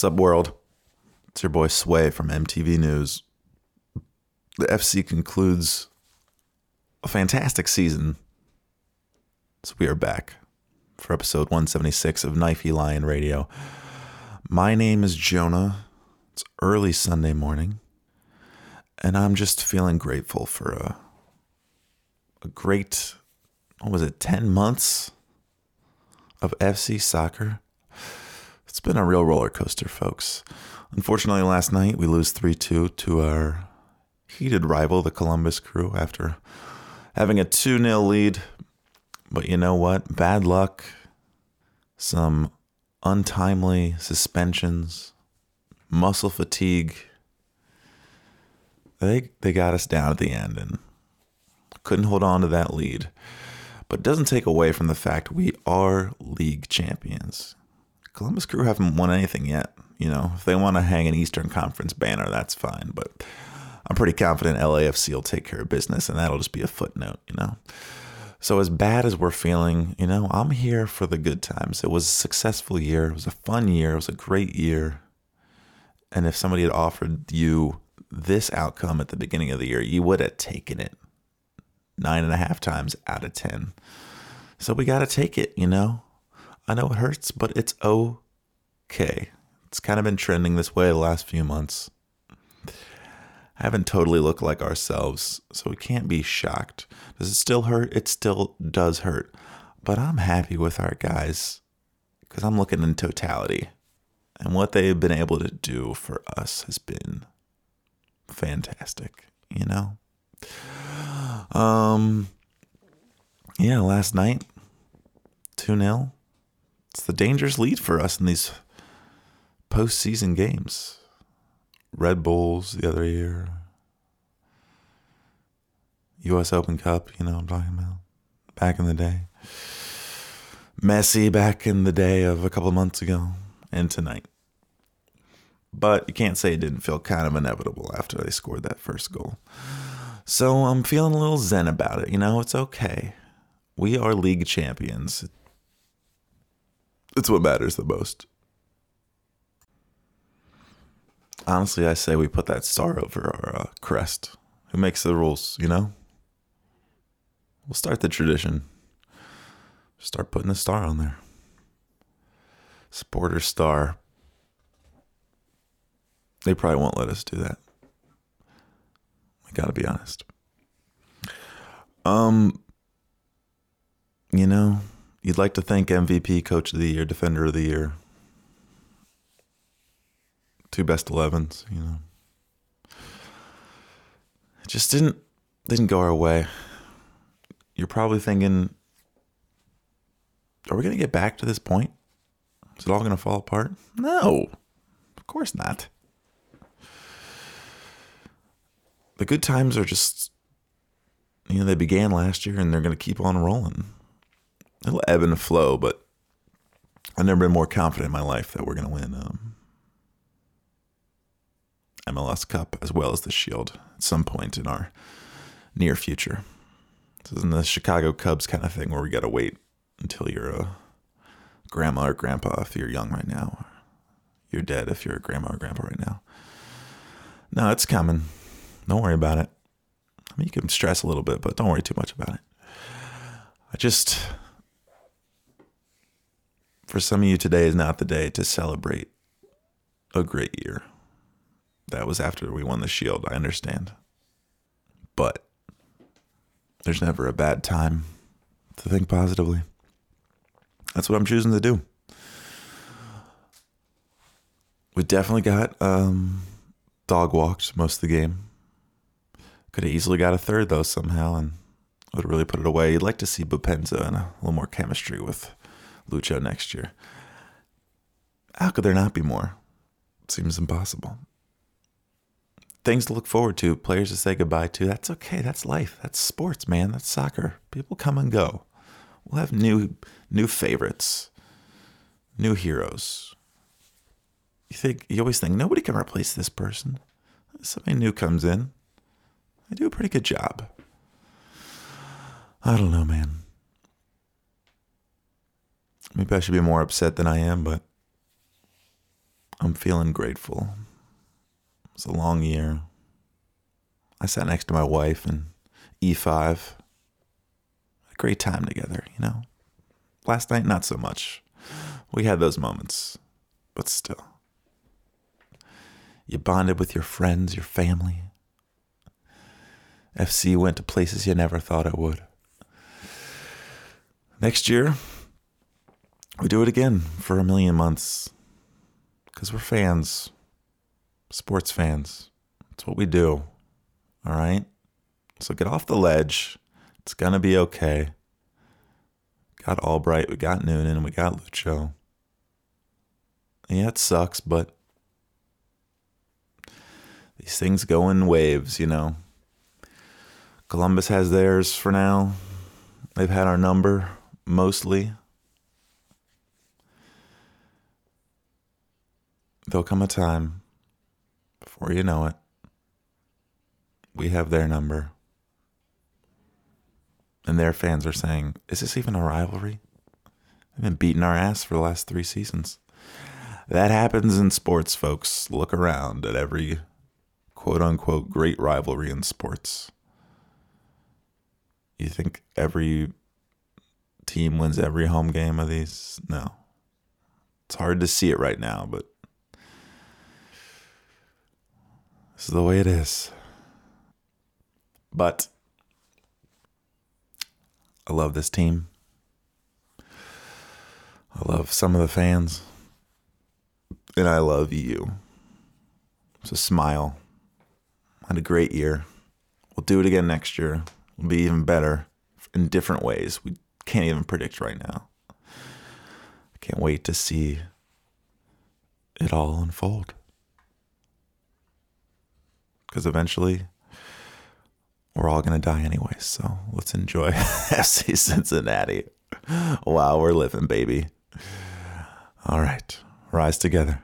What's up, world? It's your boy Sway from MTV News. The FC concludes a fantastic season. So we are back for episode 176 of Knifey Lion Radio. My name is Jonah. It's early Sunday morning, and I'm just feeling grateful for a a great what was it, 10 months of FC soccer. It's been a real roller coaster, folks. Unfortunately, last night we lose 3 2 to our heated rival, the Columbus Crew, after having a 2 0 lead. But you know what? Bad luck, some untimely suspensions, muscle fatigue. They, they got us down at the end and couldn't hold on to that lead. But doesn't take away from the fact we are league champions. Columbus Crew haven't won anything yet. You know, if they want to hang an Eastern Conference banner, that's fine. But I'm pretty confident LAFC will take care of business, and that'll just be a footnote, you know. So, as bad as we're feeling, you know, I'm here for the good times. It was a successful year. It was a fun year. It was a great year. And if somebody had offered you this outcome at the beginning of the year, you would have taken it nine and a half times out of 10. So we got to take it, you know? I know it hurts, but it's okay. It's kind of been trending this way the last few months. I haven't totally looked like ourselves, so we can't be shocked. Does it still hurt? It still does hurt. But I'm happy with our guys because I'm looking in totality. And what they've been able to do for us has been fantastic, you know? Um, yeah, last night, 2 0. It's the dangerous lead for us in these postseason games. Red Bulls the other year, U.S. Open Cup, you know I'm talking about, back in the day. Messi back in the day of a couple months ago, and tonight. But you can't say it didn't feel kind of inevitable after they scored that first goal. So I'm feeling a little zen about it. You know, it's okay. We are league champions. It's what matters the most. Honestly, I say we put that star over our uh, crest. Who makes the rules, you know? We'll start the tradition. Start putting the star on there. Supporter star. They probably won't let us do that. I gotta be honest. Um, you know, you'd like to thank MVP, Coach of the Year, Defender of the Year, two best 11s. You know, it just didn't didn't go our way. You're probably thinking, are we gonna get back to this point? Is it all gonna fall apart? No, of course not. the good times are just you know they began last year and they're going to keep on rolling it'll ebb and flow but i've never been more confident in my life that we're going to win um, mls cup as well as the shield at some point in our near future this isn't the chicago cubs kind of thing where we got to wait until you're a grandma or grandpa if you're young right now you're dead if you're a grandma or grandpa right now no it's coming don't worry about it. I mean, you can stress a little bit, but don't worry too much about it. I just, for some of you, today is not the day to celebrate a great year. That was after we won the Shield, I understand. But there's never a bad time to think positively. That's what I'm choosing to do. We definitely got um, dog walked most of the game. Could have easily got a third though somehow and would really put it away. You'd like to see Boupendza and a little more chemistry with Lucho next year. How could there not be more? It seems impossible. Things to look forward to, players to say goodbye to. That's okay. That's life. That's sports, man. That's soccer. People come and go. We'll have new new favorites, new heroes. You think you always think nobody can replace this person. Somebody new comes in. They do a pretty good job. I don't know, man. Maybe I should be more upset than I am, but I'm feeling grateful. It's a long year. I sat next to my wife in E5. A great time together, you know? Last night, not so much. We had those moments, but still. You bonded with your friends, your family. FC went to places you never thought it would. Next year, we do it again for a million months because we're fans, sports fans. It's what we do. All right? So get off the ledge. It's going to be okay. Got Albright, we got Noonan, we got Lucho. Yeah, it sucks, but these things go in waves, you know. Columbus has theirs for now. They've had our number mostly. There'll come a time before you know it. We have their number. And their fans are saying, Is this even a rivalry? They've been beating our ass for the last three seasons. That happens in sports, folks. Look around at every quote unquote great rivalry in sports. You think every team wins every home game of these? No. It's hard to see it right now, but this is the way it is. But I love this team. I love some of the fans. And I love you. So smile. Had a great year. We'll do it again next year. We'll be even better in different ways. We can't even predict right now. I can't wait to see it all unfold. Because eventually, we're all going to die anyway. So let's enjoy FC Cincinnati. Wow, we're living, baby. All right, rise together.